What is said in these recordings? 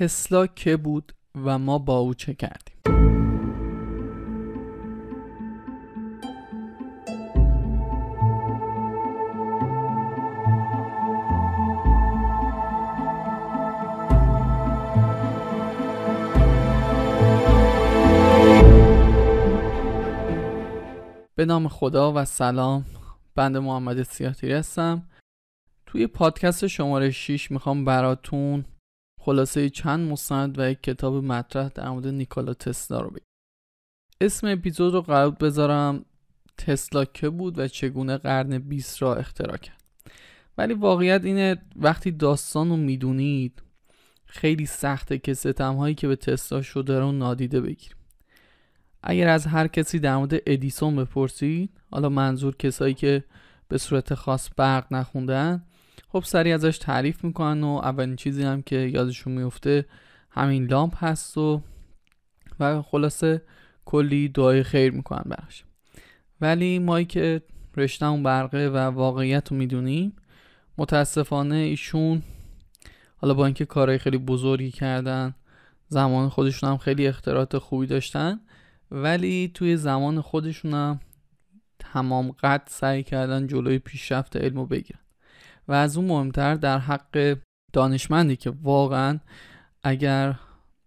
تسلا که بود و ما با او چه کردیم؟ به نام خدا و سلام بنده محمد سیاتی هستم. توی پادکست شماره 6 می‌خوام براتون خلاصه چند مستند و یک کتاب مطرح در مورد نیکولا تسلا رو بگم. اسم اپیزود رو قرار بذارم تسلا که بود و چگونه قرن 20 را اختراع کرد. ولی واقعیت اینه وقتی داستان رو می‌دونید خیلی سخته که ستم هایی که به تسلا شده رو نادیده بگیریم اگر از هر کسی در مورد ادیسون بپرسید حالا منظور کسایی که به صورت خاص برق نخوندن خب سریع ازش تعریف می‌کنن و اولین چیزی هم که یادشون میفته همین لامپ هست و و خلاصه کلی دعای خیر می‌کنن براش. ولی مایی که رشتهمون برقه و واقعیت رو می‌دونیم متاسفانه ایشون حالا با اینکه کارهای خیلی بزرگی کردن زمان خودشون هم خیلی اختراعات خوبی داشتن ولی توی زمان خودشون هم تمام قد سعی کردن جلوی پیشرفت علم رو بگیرن. و از اون مهمتر در حق دانشمندی که واقعا اگر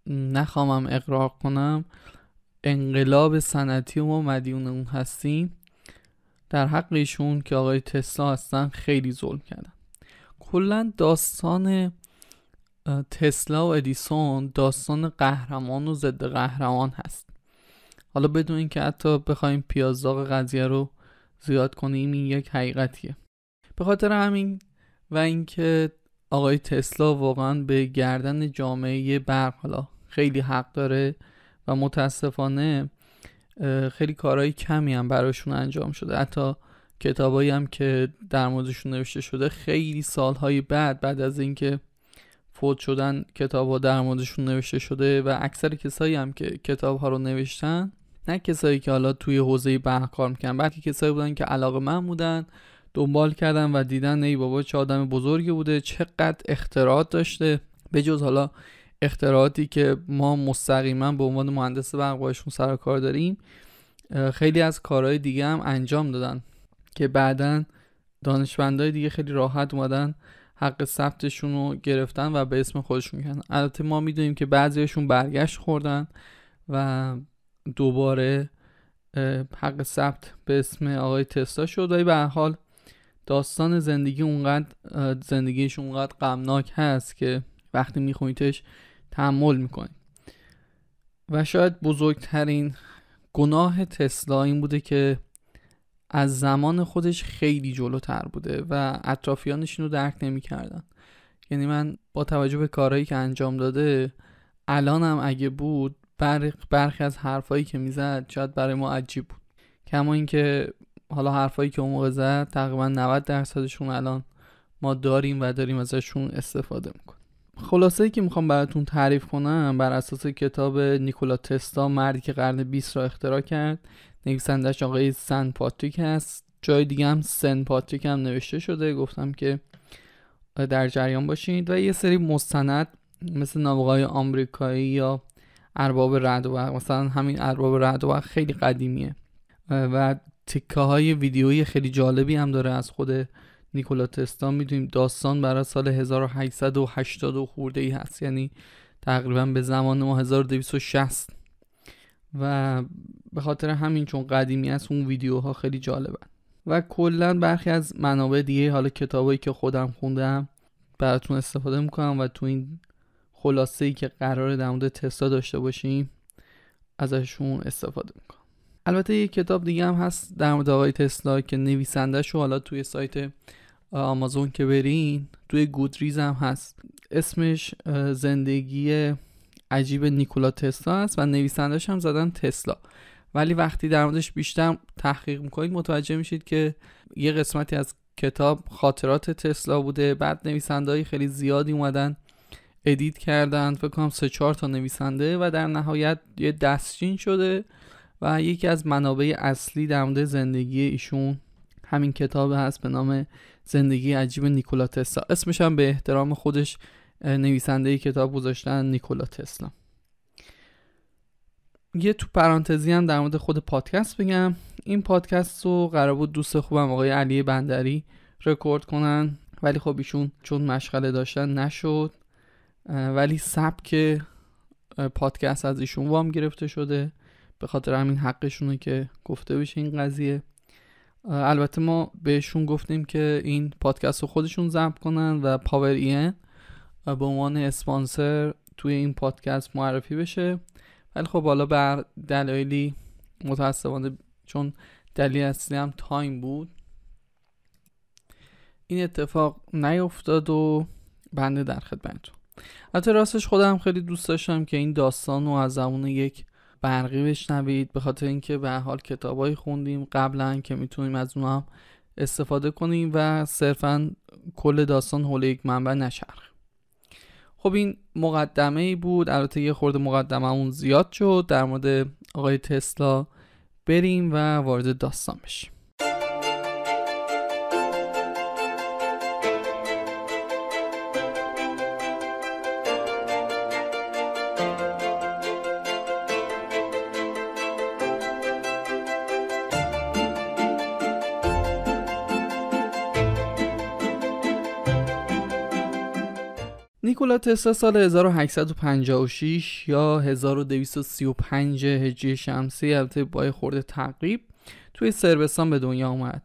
نخوامم اقرار کنم انقلاب صنعتی و ما مدیون اون هستیم. در حق ایشون که آقای تسلا هستن خیلی ظلم کردن. کلا داستان تسلا و ادیسون داستان قهرمان و ضد قهرمان هست. حالا بدون اینکه حتی بخوایم پیازداغ قضیه رو زیاد کنیم این یک حقیقتیه. به خاطر همین و اینکه آقای تسلا واقعا به گردن جامعه برق حالا خیلی حق داره و متاسفانه خیلی کارهای کمی هم براشون انجام شده. حتی کتابایی هم که در موردشون نوشته شده خیلی سالهای بعد بعد از اینکه فوت شدن کتاب ها در موردشون نوشته شده و اکثر کسایی هم که کتاب ها رو نوشتن نه کسایی که حالا توی حوزه برق کار می‌کنن بلکه کسایی بودن که علاقه من بودن دنبال کردن و دیدن ای بابا چه آدم بزرگی بوده چقدر اختراعات داشته. به جز حالا اختراعاتی که ما مستقیما به عنوان مهندس برق باشون سر کار داریم خیلی از کارهای دیگه هم انجام دادن که بعدا دانشمندای دیگه خیلی راحت اومدن حق ثبتشون رو گرفتن و به اسم خودشون کردن. البته ما می‌دونیم که بعضیشون برگشت خوردن و دوباره حق ثبت به اسم آقای تستا شد. ولی به حال داستان زندگی اونقدر زندگیش اونقدر غمناک هست که وقتی میخونیدش تحمل می‌کنی. و شاید بزرگترین گناه تسلا این بوده که از زمان خودش خیلی جلوتر بوده و اطرافیانش اینو درک نمی‌کردن. یعنی من با توجه به کارهایی که انجام داده الانم اگه بود برخی از حرفایی که می‌زد شاید برای ما عجیب بود. کما اینکه حالا حرفایی که اون موقع زد تقریبا 90 درصدشون الان ما داریم و داریم ازشون استفاده می‌کنیم. خلاصه ای که می‌خوام براتون تعریف کنم بر اساس کتاب نیکولا تستا مردی که قرن 20 را اختراع کرد نویسندش آقای سن پاتریک هست. جای دیگه هم سن پاتریک هم نوشته شده. گفتم که در جریان باشید. و یه سری مستند مثل نابغای آمریکایی یا ارباب رعد و مثلا همین ارباب رعد و خیلی قدیمیه. و تکه های ویدیویی خیلی جالبی هم داره از خود نیکولا تستا. می‌دونیم داستان برای سال 1880 خورده ای هست. یعنی تقریبا به زمان ما 1260 و به خاطر همین چون قدیمی است اون ویدیوها خیلی جالبن. و کلا برخی از منابع دیگه حالا کتابایی که خودم خوندم براتون استفاده می‌کنم و تو این خلاصه ای که قرار در مورد تستا داشته باشیم ازشون استفاده می‌کنم. البته یه کتاب دیگه هم هست در مورد آقای تسلا که نویسندهش حالا توی سایت آمازون که برین توی گودریز هم هست. اسمش زندگی عجیب نیکولا تسلا هست و نویسندهش هم زدن تسلا. ولی وقتی در موردش بیشتر تحقیق می‌کنید متوجه میشید که یه قسمتی از کتاب خاطرات تسلا بوده. بعد نویسنده خیلی زیادی اومدن ادیت کردن فکر کنم سه چهار تا نویسنده و در نهایت یه دستچین شده. و یکی از منابع اصلی در مورد زندگی ایشون همین کتاب هست به نام زندگی عجیب نیکولا تسلا. اسمش هم به احترام خودش نویسنده کتاب گذاشتن نیکولا تسلا. یه تو پرانتزی هم در مورد خود پادکست بگم. این پادکست رو قرار بود دوست خوبم آقای علی بندری رکورد کنن ولی خب ایشون چون مشغله داشتن نشد. ولی سبک پادکست از ایشون وام گرفته شده. به خاطر همین حقشونه که گفته بشه این قضیه. البته ما بهشون گفتیم که این پادکست رو خودشون ضبط کنن و PowerIn به عنوان اسپانسر توی این پادکست معرفی بشه. ولی خب حالا بر دلایلی متاسفانه چون دلیل اصلی هم time بود این اتفاق نیفتاد و بنده در خدمتتون. البته راستش خودم خیلی دوست داشتم که این داستان رو از زمان یک برقی بشنوید. به خاطر اینکه به حال کتابایی خوندیم قبلا که می‌تونیم از اونها استفاده کنیم و صرفا کل داستان حول یک منبع نشرخ خب این مقدمه ای بود. البته یه خورده مقدمه اون زیاد شد. در مورد آقای تسلا بریم و وارد داستان بشیم. نیکولا تسلا سال 1856 یا 1235 هجری شمسی البته با خورده تقریب توی سربستان به دنیا اومد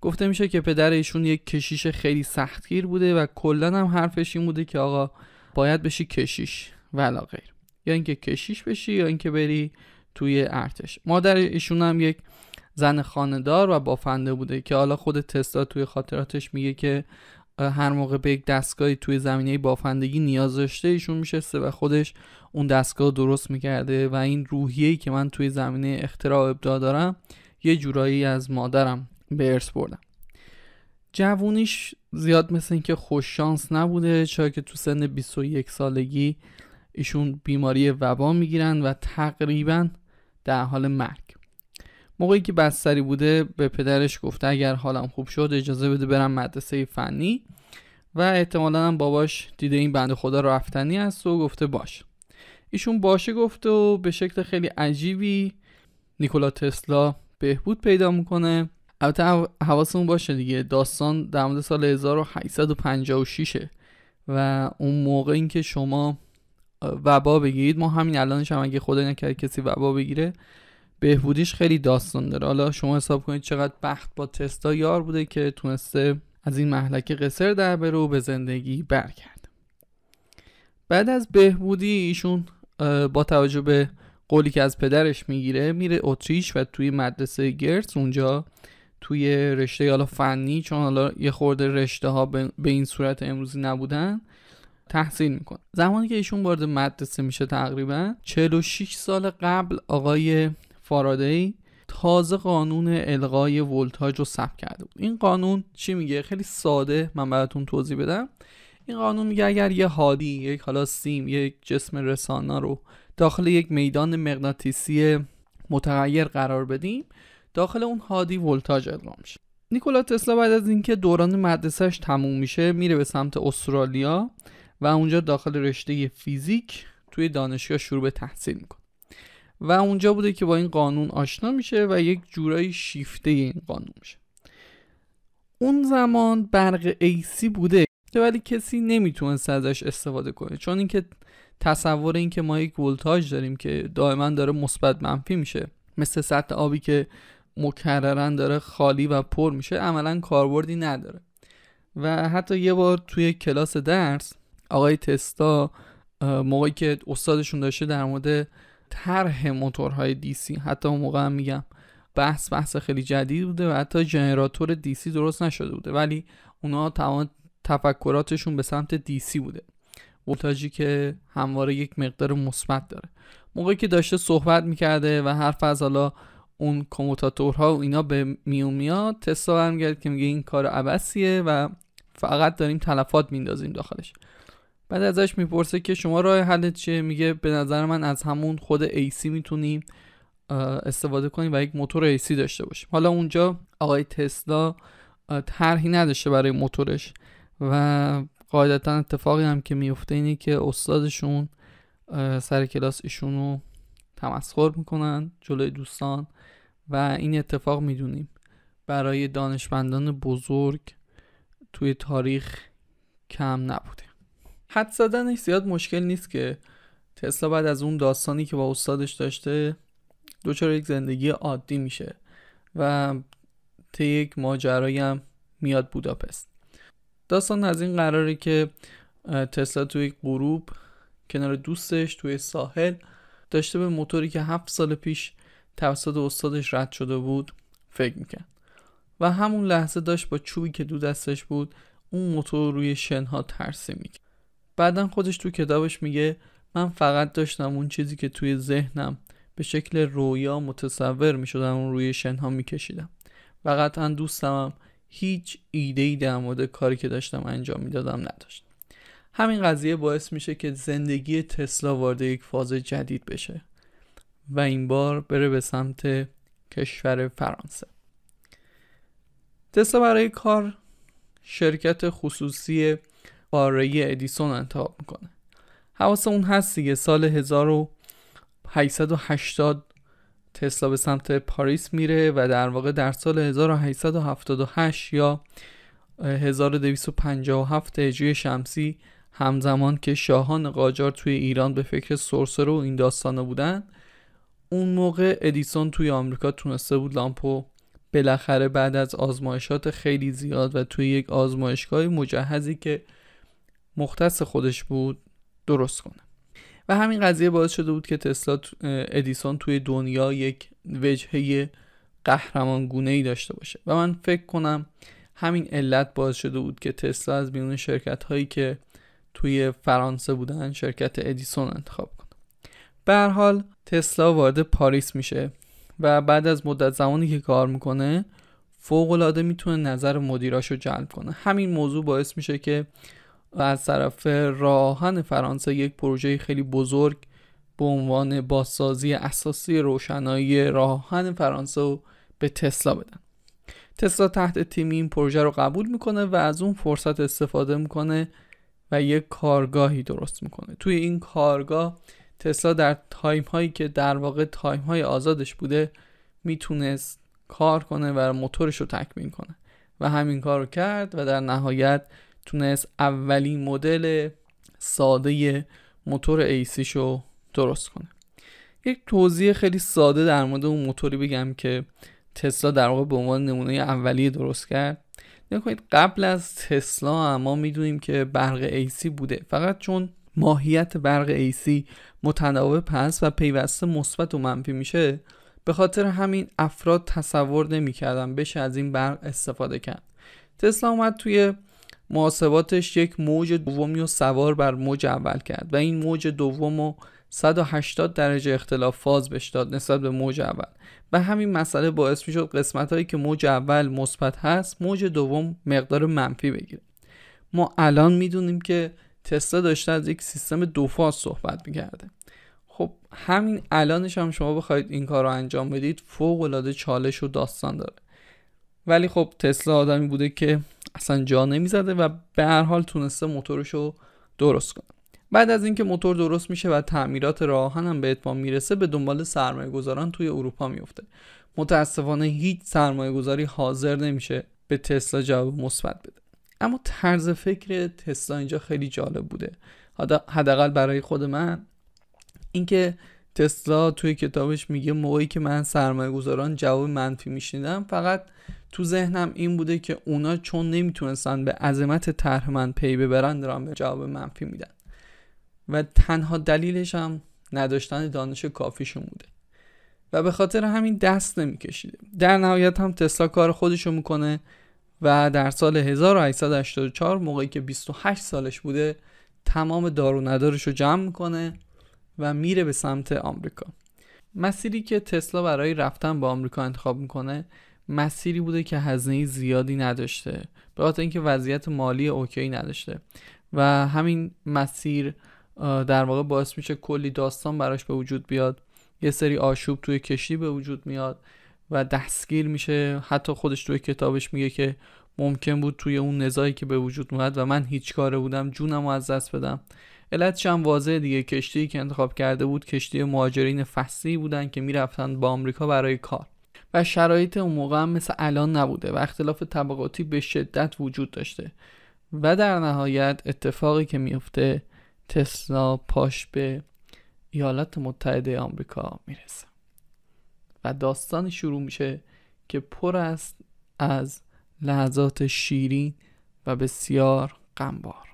گفته میشه که پدر ایشون یک کشیش خیلی سختگیر بوده و کلا هم حرفش این بوده که آقا باید بشی کشیش ولا غیر. یا اینکه کشیش بشی یا اینکه بری توی ارتش. مادر ایشون هم یک زن خاندار و بافنده بوده که حالا خود تسلا توی خاطراتش میگه که هر موقع به یک دستگاهی توی زمینه بافندگی نیاز داشته ایشون میشسته و خودش اون دستگاه درست می‌کرده و این روحیه‌ای که من توی زمینه اختراع ابداع دارم یه جورایی از مادرم به ارث بردم. جوونیش زیاد مثل اینکه خوششانس نبوده چرا که تو سن 21 سالگی ایشون بیماری وبا می‌گیرن و تقریبا در حال مرگ. موقعی که بستری بوده به پدرش گفته اگر حالم خوب شد اجازه بده برم مدرسه فنی و احتمالا هم باباش دیده این بند خدا رفتنی است و گفته باش. ایشون باشه گفته و به شکل خیلی عجیبی نیکولا تسلا بهبود پیدا می‌کنه. البته حواسمون باشه دیگه داستان در مورد سال 1856 و اون موقع این که شما وبا بگیرید ما همین الانش هم اگه خدا نکرد کسی وبا بگیره بهبودیش خیلی داستان داره. حالا شما حساب کنید چقدر بخت با تستا یار بوده که تونسته از این محلکه قصر در بره و به زندگی برگرد بعد از بهبودی ایشون با توجه به قولی که از پدرش می‌گیره میره اتریش و توی مدرسه گرتس اونجا توی رشته حالا فنی چون حالا یه خورده رشته ها به این صورت امروزی نبودن تحصیل می‌کنه. زمانی که ایشون وارد مدرسه میشه تقریبا 46 سال قبل آقای فارادی تازه قانون الغای ولتاژ رو ثبت کرده بود. این قانون چی میگه؟ خیلی ساده من براتون توضیح بدم. این قانون میگه اگر یه هادی یک حالا سیم یک جسم رسانه رو داخل یک میدان مغناطیسی متغیر قرار بدیم داخل اون هادی ولتاژ القا میشه نیکولا تسلا بعد از اینکه دوران مدرسهش تموم میشه میره به سمت استرالیا و اونجا داخل رشته فیزیک توی دانشگاه شروع به تحصیل می‌کنه. و اونجا بوده که با این قانون آشنا میشه و یک جورایی شیفته این قانون میشه. اون زمان برق ایسی بوده که ولی کسی نمی‌تونست ازش استفاده کنه. چون اینکه تصور این که ما یک ولتاژ داریم که دائما داره مثبت منفی میشه مثل سطح آبی که مکررن داره خالی و پر میشه عملا کاربردی نداره. و حتی یه بار توی کلاس درس آقای تستا موقعی که استادشون داشته در مورد طرح موتورهای دیسی حتی اون موقع هم میگم بحث بحث خیلی جدید بوده و حتی جنراتور دیسی درست نشده بوده. ولی اونا تمام تفکراتشون به سمت دیسی بوده. ولتاژی که همواره یک مقدار مثبت داره. موقعی که داشته صحبت می‌کرده و حرف از حالا اون کموتاتورها و اینا به میون میاد تسلا هم که میگه این کار عبسیه و فقط داریم تلفات میندازیم داخلش. بعد ازش می‌پرسه که شما راه حلت چیه؟ میگه به نظر من از همون خود AC می‌تونیم استفاده کنیم و یک موتور AC داشته باشیم. حالا اونجا آقای تسلا طرحی نداشته برای موتورش و قاعدتا اتفاقی هم که میفته اینه که استادشون سر کلاس ایشونو تمسخر می‌کنن جلوی دوستان و این اتفاق می‌دونیم. برای دانشمندان بزرگ توی تاریخ کم نبوده. حد زدنش زیاد مشکل نیست که تسلا بعد از اون داستانی که با استادش داشته دوچار یک زندگی عادی میشه و طی یک ماجرایی هم میاد بوداپست. داستان از این قراره که تسلا توی یک غروب کنار دوستش توی ساحل داشته به موتوری که هفت سال پیش توسط استادش رد شده بود فکر می‌کرد. و همون لحظه داشت با چوبی که دو دستش بود اون موتور روی شنها ترسیم می‌کرد. بعدا خودش تو کتابش میگه من فقط داشتم اون چیزی که توی ذهنم به شکل رویا متصور می‌شدم اون روی شنها میکشیدم. و قطعا دوستمم هیچ ایده ای در مورد کاری که داشتم انجام می‌دادم نداشت. همین قضیه باعث میشه که زندگی تسلا وارد یک فاز جدید بشه و این بار بره به سمت کشور فرانسه. تسلا برای کار شرکت خصوصی قاره ادیسون انتخاب می‌کنه. حواس اون هست دیگه سال 1880 تسلا به سمت پاریس میره و در واقع در سال 1878 یا 1257 هجری شمسی همزمان که شاهان قاجار توی ایران به فکر سرسرو و این داستانا بودن اون موقع ادیسون توی آمریکا تونسته بود لامپو بالاخره بعد از آزمایشات خیلی زیاد و توی یک آزمایشگاه مجهزی که مختص خودش بود درست کنه. و همین قضیه باعث شده بود که تسلا ادیسون توی دنیا یک وجهه قهرمان گونه ای داشته باشه. و من فکر کنم همین علت باعث شده بود که تسلا از بیرون شرکت هایی که توی فرانسه بودن شرکت ادیسون انتخاب کنه. به هر حال تسلا وارد پاریس میشه و بعد از مدت زمانی که کار می‌کنه فوق العاده می‌تونه نظر مدیراشو جلب کنه. همین موضوع باعث میشه که از طرف راهن فرانسه یک پروژه خیلی بزرگ به عنوان بازسازی اساسی روشنایی راهن فرانسه رو به تسلا بدن. تسلا تحت تیمی این پروژه رو قبول می‌کنه و از اون فرصت استفاده می‌کنه و یک کارگاهی درست می‌کنه. توی این کارگاه تسلا در time هایی که در واقع time های آزادش بوده می‌تونست کار کنه و موتورش رو تکمیل کنه و همین کار رو کرد و در نهایت تونست اولین مدل ساده موتور AC ش رو درست کنه. یک توضیح خیلی ساده در مورد اون موتوری بگم که تسلا در واقع به عنوان نمونه اولیه درست کرد. نگا کنید قبل از تسلا ما می‌دونیم که برق AC بوده. فقط چون ماهیت برق AC متناوب هست و پیوسته مثبت و منفی میشه به خاطر همین افراد تصور نمی‌کردن بشه از این برق استفاده کرد. تسلا اومد توی محاسباتش یک موج دومی و سوار بر موج اول کرد و این موج دوم و 180 درجه اختلاف فاز بهش داد نسبت به موج اول. و همین مسئله باعث می‌شد قسمت هایی که موج اول مثبت هست موج دوم مقدار منفی بگیره. ما الان می‌دونیم که تسلا داشته از یک سیستم دو فاز صحبت می‌کرده. خب همین الانش هم شما بخواید این کار رو انجام بدید فوق العاده چالش و داستان داره. ولی خب تسلا آدمی بوده که اصلا جا نمی‌زده و به هر حال تونسته موتورش رو درست کنه. بعد از اینکه موتور درست میشه و تعمیرات راهن هم به اتمام می‌رسه به دنبال سرمایه گذاران توی اروپا میفته متاسفانه هیچ سرمایه گذاری حاضر نمیشه به تسلا جواب مثبت بده. اما طرز فکر تسلا اینجا خیلی جالب بوده. حداقل برای خود من. اینکه تسلا توی کتابش میگه موقعی که من سرمایه گذاران جواب منفی میشنیدم فقط تو ذهنم این بوده که اونا چون نمی‌تونستن به عظمت طرح من پی ببرن دارن به جواب منفی میدن. و تنها دلیلش هم نداشتن دانش کافیشون بوده. و به خاطر همین دست نمیکشیده. در نهایت هم تسلا کار خودشو می‌کنه و در سال 1884 موقعی که 28 سالش بوده تمام دار و ندارش رو جمع می‌کنه و میره به سمت آمریکا. مسیری که تسلا برای رفتن به آمریکا انتخاب می‌کنه مسیری بوده که هزینه زیادی نداشته. به خاطر اینکه وضعیت مالی اوکی نداشته. و همین مسیر در واقع باعث میشه کلی داستان براش به وجود بیاد. یه سری آشوب توی کشتی به وجود میاد و دستگیر میشه. حتی خودش توی کتابش میگه که ممکن بود توی اون نزاعی که به وجود اومد و من هیچ کاره بودم جونم رو از دست بدم. علتش هم واضح دیگه. کشتی که انتخاب کرده بود کشتی مهاجرین فصلی بودن که می‌رفتن با آمریکا برای کار. و شرایط اون موقع هم مثل الان نبوده و اختلاف طبقاتی به شدت وجود داشته. و در نهایت اتفاقی که میفته تسلا پاش به ایالات متحده آمریکا می‌رسه. و داستانی شروع میشه که پر است از لحظات شیرین و بسیار غمبار.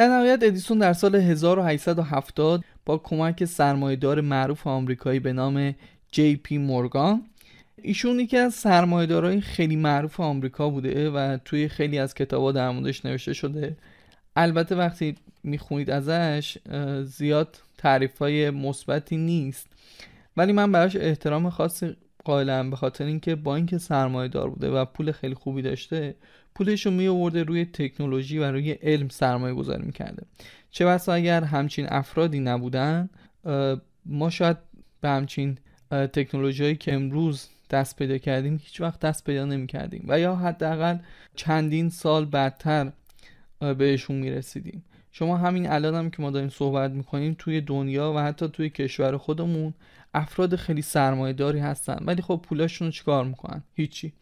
در نهایت ادیسون در سال 1870 با کمک سرمایهدار معروف آمریکایی به نام جی پی مورگان ایشون یکی از سرمایهدارای خیلی معروف آمریکا بوده و توی خیلی از کتابا در موردش نوشته شده. البته وقتی می‌خونید ازش زیاد تعریف های مثبتی نیست. ولی من براش احترام خاصی قائلم به خاطر اینکه با اینکه سرمایه دار بوده و پول خیلی خوبی داشته پولش رو می آورده روی تکنولوژی و روی علم سرمایه گذاری می‌کرده. چه بسا اگر همچین افرادی نبودن ما شاید به همچین تکنولوژی هایی که امروز دست پیدا کردیم هیچ وقت دست پیدا نمی کردیم و یا حداقل چندین سال بعدتر بهشون می رسیدیم شما همین الان هم که ما داریم صحبت می‌کنیم توی دنیا و حتی توی کشور خودمون افراد خیلی سرمایه داری هستن. ولی خب پولاشون رو چیکار می‌کنن؟ هیچی.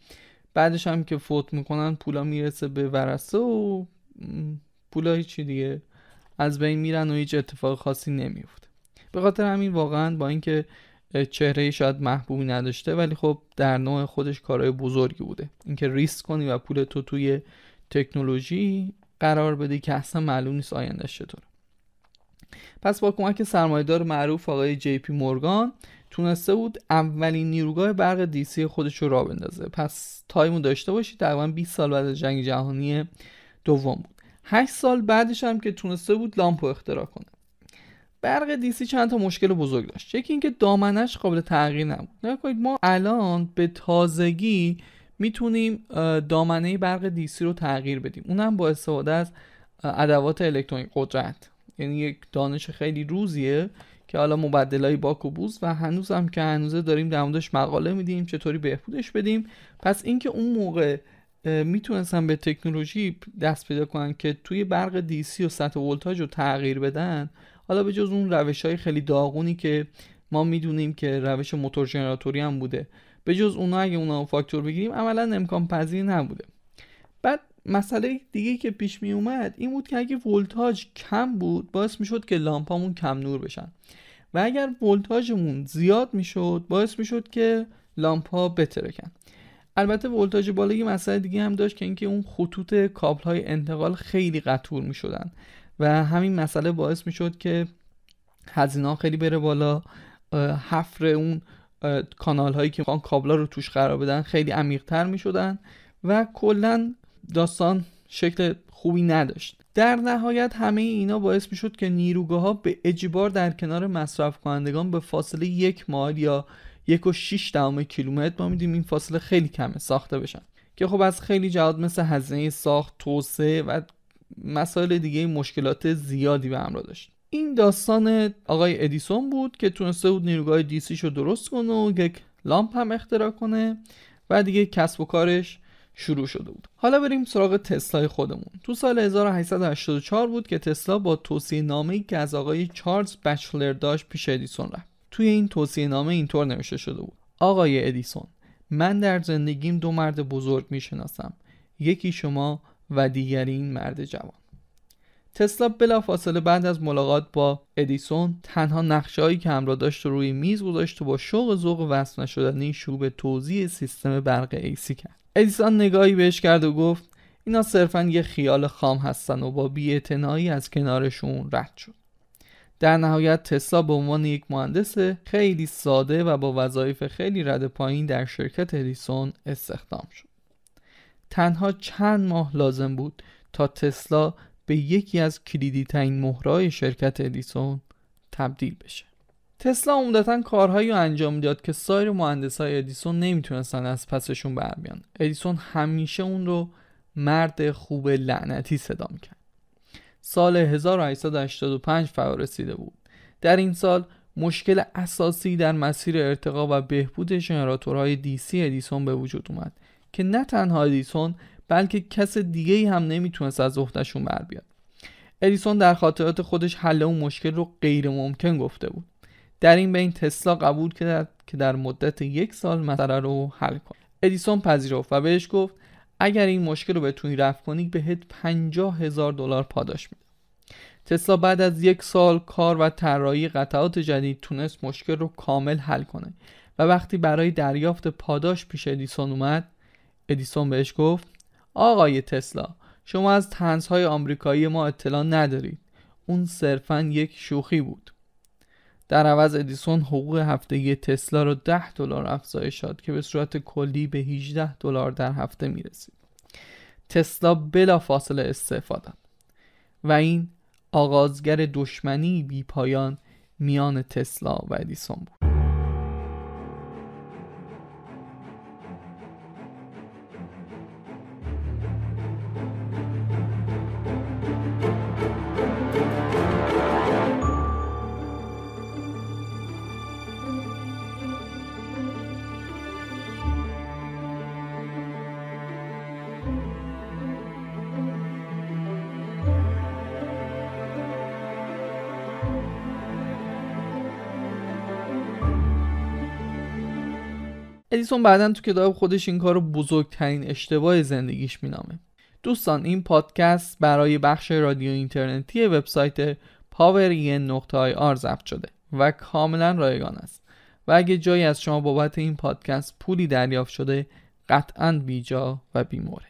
بعدش هم که فوت می‌کنن پولا می‌رسه به ورسه و پولا هیچی دیگه از بین میرن و هیچ اتفاق خاصی نمیفته. به خاطر همین واقعا با اینکه چهره شاید محبوبی نداشته ولی خب در نوع خودش کارهای بزرگی بوده. اینکه ریسک کنی و پول تو توی تکنولوژی قرار بدی که اصلا معلوم نیست آیندهش چطور پس با کمک سرمایدار معروف آقای جی پی مورگان تونسته بود اولین نیروگاه برق DC خودش رو را بندازه. پس time و داشته باشید تقریبا 20 سال بعد از جنگ جهانی دوم بود. 8 سال بعدش هم که تونسته بود لامپو اختراع کنه. برق DC چند تا مشکل بزرگ داشت. یکی اینکه دامنش قابل تغییر نبود. نگا کنید ما الان به تازگی می‌تونیم دامنه برق DC رو تغییر بدیم. اونم با استفاده از ادوات الکترونیک قدرت. یعنی یک دانش خیلی روزیه که حالا مبدلای باک و بوز و هنوز هم که هنوزه داریم در موردش مقاله میدیم چطوری بهبودش بدیم. پس اینکه اون موقع می‌تونستن به تکنولوژی دست پیدا کنن که توی برق دیسی و سطح ولتاژ رو تغییر بدن حالا به جز اون روش های خیلی داغونی که ما می‌دونیم که روش موتور ژنراتوری هم بوده به جز اونا اگه اونا فاکتور بگیریم عملا امکان پذیر نبوده. مسئله دیگه که پیش می اومد این بود که اگه ولتاژ کم بود باعث می‌شد که لامپامون کم نور بشن. و اگر ولتاژمون زیاد می‌شد باعث می‌شد که لامپ ها بترکن. البته ولتاژ بالا مسئله دیگه هم داشت که اینکه اون خطوط کابل های انتقال خیلی قطور می‌شدن. و همین مسئله باعث می‌شد که هزینه خیلی بره بالا. حفر اون کانال هایی که کابل ها رو توش قرار بدن خیلی عمیق تر می شدن و کلا داستان شکل خوبی نداشت. در نهایت همه اینا باعث می شد که نیروگاه ها به اجبار در کنار مصرف کنندگان به فاصله یک مایل یا یک و شیش دهم کیلومتر ما میدیم این فاصله خیلی کمه ساخته بشن. که خب از خیلی جهات مثل هزینه ساخت توسعه و مسائل دیگه مشکلات زیادی به همراه داشت. این داستان آقای ادیسون بود که تونسته بود نیروگاه دیسیش رو درست کنه و یک لامپ هم اختراع کنه و دیگه کسب و کارش شروع شده بود. حالا بریم سراغ تسلای خودمون. تو سال 1884 بود که تسلا با توصیه نامه که از آقای چارلز بچلر داشت پیش ادیسون رفت. توی این توصیه نامه اینطور نوشته شده بود. آقای ادیسون من در زندگیم دو مرد بزرگ می‌شناسم. یکی شما و دیگری این مرد جوان. تسلا بلافاصله بعد از ملاقات با ادیسون تنها نقشه که همراه داشت رو روی میز گذاشت و با شوق ذوق وصف نشدنی شروع به توضیح سیستم برق AC کرد. ادیسون نگاهی بهش کرد و گفت اینا صرفا یه خیال خام هستن و با بیاعتنایی از کنارشون رد شد. در نهایت تسلا به عنوان یک مهندس خیلی ساده و با وظایف خیلی رد پایین در شرکت ادیسون استخدام شد. تنها چند ماه لازم بود تا تسلا به یکی از کلیدی ترین مهرهای شرکت ادیسون تبدیل بشه. تسلا عمدتا کارهایی رو انجام می‌داد که سایر مهندسای ادیسون نمی‌تونستن از پسشون بر بیان ادیسون همیشه اون رو مرد خوب لعنتی صدا می‌کرد. سال 1885 فرا رسیده بود. در این سال مشکل اساسی در مسیر ارتقا و بهبود ژنراتورهای دیسی ادیسون به وجود اومد که نه تنها ادیسون بلکه کس دیگه هم نمی‌تونست از اختشون بر بیاد ادیسون در خاطرات خودش حل اون مشکل رو غیر ممکن گفته بود. در این بین تسلا قبول کرد که در مدت یک سال مسئله رو حل کن ادیسون پذیرفت و بهش گفت اگر این مشکل رو بتونی رفع کنی بهت پنجاه هزار دلار پاداش میده تسلا بعد از یک سال کار و طراحی قطعات جدید تونست مشکل رو کامل حل کنه و وقتی برای دریافت پاداش پیش ادیسون اومد ادیسون بهش گفت آقای تسلا شما از تنزهای آمریکایی ما اطلاع ندارید. اون صرفا یک شوخی بود. در عوض ادیسون حقوق هفتگی تسلا رو 10 دلار افزایش داد که به صورت کلی به 18 دلار در هفته می‌رسید. تسلا بلا فاصله استعفا و این آغازگر دشمنی بی پایان میان تسلا و ادیسون بود. ادیسون بعدا تو کتاب خودش این کار رو بزرگترین اشتباه زندگیش مینامه. دوستان این پادکست برای بخش رادیو اینترنتی وبسایت power.ir ضبط شده و کاملا رایگان است. و اگه جایی از شما بابت این پادکست پولی دریافت شده قطعا بیجا و بیموره.